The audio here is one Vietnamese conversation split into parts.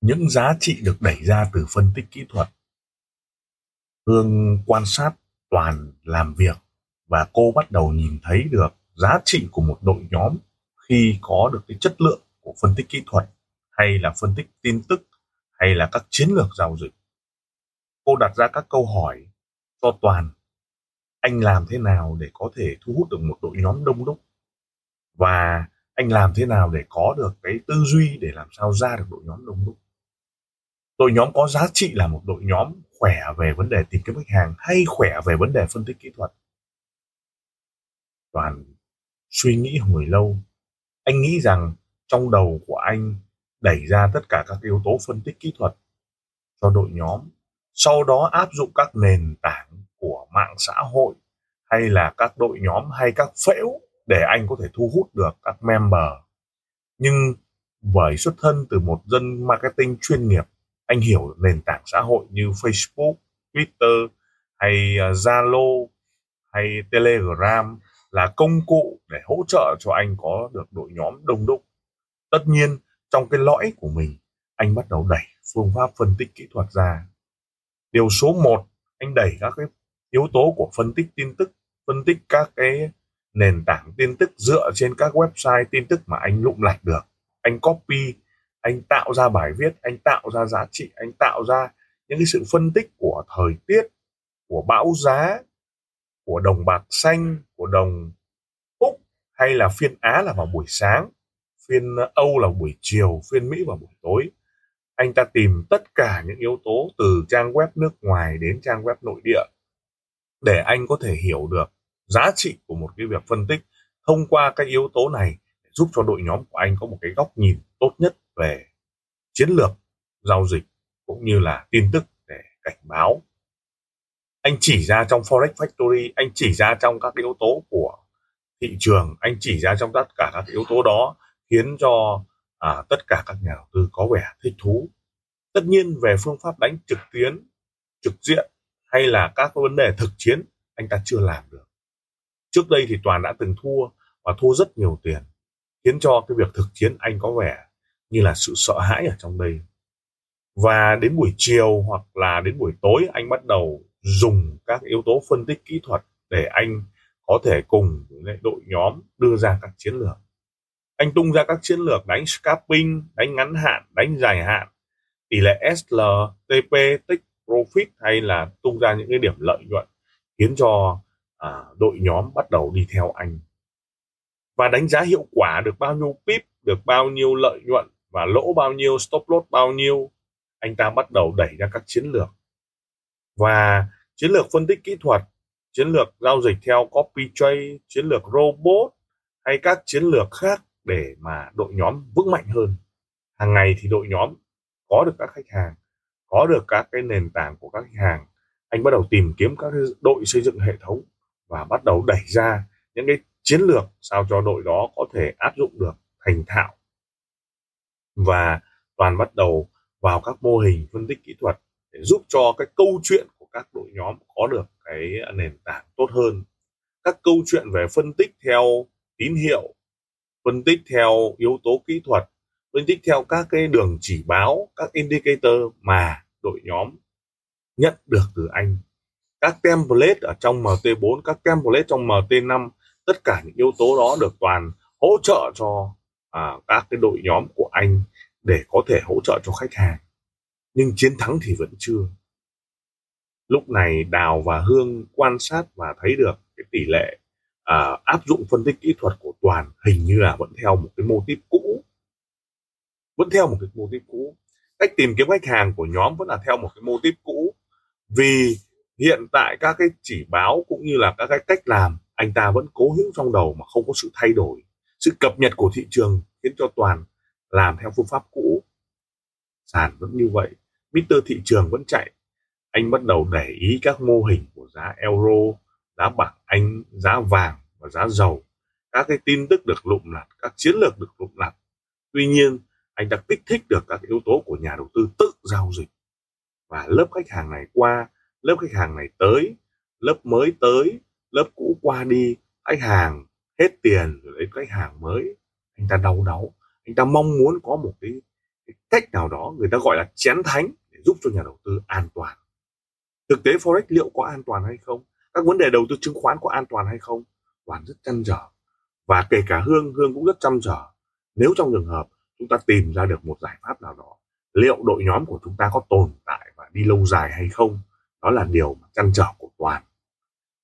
những giá trị được đẩy ra từ phân tích kỹ thuật. Hương quan sát, toàn làm việc và cô bắt đầu nhìn thấy được giá trị của một đội nhóm khi có được cái chất lượng của phân tích kỹ thuật, hay là phân tích tin tức, hay là các chiến lược giao dịch. Cô đặt ra các câu hỏi cho toàn, anh làm thế nào để có thể thu hút được một đội nhóm đông đúc và anh làm thế nào để có được cái tư duy để làm sao ra được đội nhóm đông đúc đội nhóm có giá trị là một đội nhóm khỏe về vấn đề tìm kiếm khách hàng hay khỏe về vấn đề phân tích kỹ thuật? Toàn suy nghĩ hồi lâu. Anh nghĩ rằng trong đầu của anh đẩy ra tất cả các yếu tố phân tích kỹ thuật cho đội nhóm, sau đó áp dụng các nền tảng của mạng xã hội hay là các đội nhóm hay các phễu để anh có thể thu hút được các member. Nhưng bởi xuất thân từ một dân marketing chuyên nghiệp anh hiểu nền tảng xã hội như Facebook, Twitter hay à, Zalo hay Telegram là công cụ để hỗ trợ cho anh có được đội nhóm đông đúc. Tất nhiên, trong cái lõi của mình, anh bắt đầu đẩy phương pháp phân tích kỹ thuật ra. Điều số 1, anh đẩy các cái yếu tố của phân tích tin tức, phân tích các cái nền tảng tin tức dựa trên các website tin tức mà anh lụng lạch được. Anh copy anh tạo ra bài viết, anh tạo ra giá trị, anh tạo ra những cái sự phân tích của thời tiết, của bão giá, của đồng bạc xanh, của đồng úc, hay là phiên á là vào buổi sáng, phiên âu là buổi chiều, phiên mỹ vào buổi tối. Anh ta tìm tất cả những yếu tố từ trang web nước ngoài đến trang web nội địa để anh có thể hiểu được giá trị của một cái việc phân tích thông qua cái yếu tố này giúp cho đội nhóm của anh có một cái góc nhìn tốt nhất về chiến lược giao dịch cũng như là tin tức để cảnh báo. Anh chỉ ra trong forex factory anh chỉ ra trong các yếu tố của thị trường anh chỉ ra trong tất cả các yếu tố đó khiến cho à, tất cả các nhà đầu tư có vẻ thích thú. Tất nhiên về phương pháp đánh trực tuyến trực diện hay là các vấn đề thực chiến anh ta chưa làm được. Trước đây thì toàn đã từng thua và thua rất nhiều tiền khiến cho cái việc thực chiến anh có vẻ như là sự sợ hãi ở trong đây. Và đến buổi chiều hoặc là đến buổi tối anh bắt đầu dùng các yếu tố phân tích kỹ thuật để anh có thể cùng với đội nhóm đưa ra các chiến lược. Anh tung ra các chiến lược đánh scalping đánh ngắn hạn đánh dài hạn tỷ lệ SL, TP, tích profit hay là tung ra những cái điểm lợi nhuận khiến cho à, đội nhóm bắt đầu đi theo anh và đánh giá hiệu quả được bao nhiêu pip, được bao nhiêu lợi nhuận và lỗ bao nhiêu, stop loss bao nhiêu, anh ta bắt đầu đẩy ra các chiến lược. Và chiến lược phân tích kỹ thuật, chiến lược giao dịch theo copy trade, chiến lược robot hay các chiến lược khác để mà đội nhóm vững mạnh hơn. Hàng ngày thì đội nhóm có được các khách hàng, có được các cái nền tảng của các khách hàng. Anh bắt đầu tìm kiếm các đội xây dựng hệ thống và bắt đầu đẩy ra những cái chiến lược sao cho đội đó có thể áp dụng được, thành thạo và toàn bắt đầu vào các mô hình phân tích kỹ thuật để giúp cho cái câu chuyện của các đội nhóm có được cái nền tảng tốt hơn. Các câu chuyện về phân tích theo tín hiệu, phân tích theo yếu tố kỹ thuật, phân tích theo các cái đường chỉ báo, các indicator mà đội nhóm nhận được từ anh. Các template ở trong MT4 các template trong MT5 tất cả những yếu tố đó được toàn hỗ trợ cho à, các cái đội nhóm của anh để có thể hỗ trợ cho khách hàng. Nhưng chiến thắng thì vẫn chưa. Lúc này đào và hương quan sát và thấy được cái tỷ lệ à, áp dụng phân tích kỹ thuật của toàn hình như là vẫn theo một cái mô típ cũ. Vẫn theo một cái mô típ cũ. Cách tìm kiếm khách hàng của nhóm vẫn là theo một cái mô típ cũ. Vì hiện tại các cái chỉ báo cũng như là các cái cách làm anh ta vẫn cố hữu trong đầu mà không có sự thay đổi. Sự cập nhật của thị trường khiến cho toàn làm theo phương pháp cũ. Sàn vẫn như vậy Mr. thị trường vẫn chạy. Anh bắt đầu để ý các mô hình của giá euro, giá bảng Anh, giá vàng và giá dầu. Các cái tin tức được lụm lặt, các chiến lược được lụm lặt. Tuy nhiên, anh đã kích thích được các yếu tố của nhà đầu tư tự giao dịch. Và lớp khách hàng này qua, lớp khách hàng này tới, lớp mới tới lớp cũ qua đi khách hàng hết tiền rồi đến khách hàng mới. Anh ta đau đáu. Anh ta mong muốn có một cái, cái cách nào đó người ta gọi là chén thánh để giúp cho nhà đầu tư an toàn. Thực tế forex liệu có an toàn hay không? Các vấn đề đầu tư chứng khoán có an toàn hay không? Toàn rất chăn trở. Và kể cả hương hương cũng rất chăn trở. Nếu trong trường hợp chúng ta tìm ra được một giải pháp nào đó liệu đội nhóm của chúng ta có tồn tại và đi lâu dài hay không? Đó là điều mà chăn trở của toàn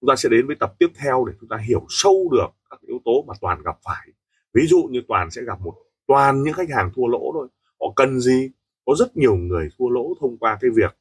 chúng ta sẽ đến với tập tiếp theo để chúng ta hiểu sâu được các yếu tố mà toàn gặp phải. Ví dụ như toàn sẽ gặp một toàn những khách hàng thua lỗ thôi. Họ cần gì? Có rất nhiều người thua lỗ thông qua cái việc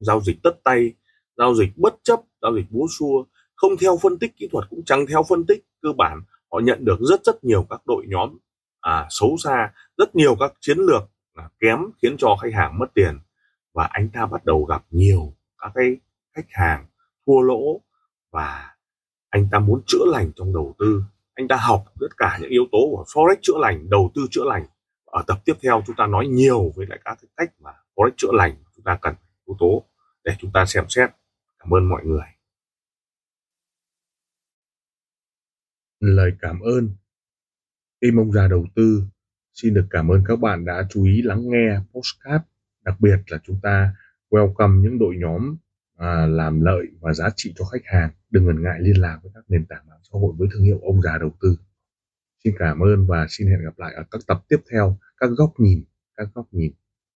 giao dịch tất tay giao dịch bất chấp giao dịch búa xua. Không theo phân tích kỹ thuật cũng chẳng theo phân tích cơ bản họ nhận được rất rất nhiều các đội nhóm à, xấu xa rất nhiều các chiến lược à, kém khiến cho khách hàng mất tiền. Và anh ta bắt đầu gặp nhiều các cái khách hàng thua lỗ và anh ta muốn chữa lành trong đầu tư. Anh ta học tất cả những yếu tố của forex chữa lành đầu tư chữa lành. Ở tập tiếp theo chúng ta nói nhiều với lại các cái cách mà forex chữa lành. Chúng ta cần yếu tố để chúng ta xem xét. Cảm ơn mọi người. Lời cảm ơn. Team ông già đầu tư xin được cảm ơn các bạn đã chú ý lắng nghe postcard đặc biệt là chúng ta welcome những đội nhóm à, làm lợi và giá trị cho khách hàng đừng ngần ngại liên lạc với các nền tảng mạng xã hội với thương hiệu ông già đầu tư. Xin cảm ơn và xin hẹn gặp lại ở các tập tiếp theo. Các góc nhìn, các góc nhìn.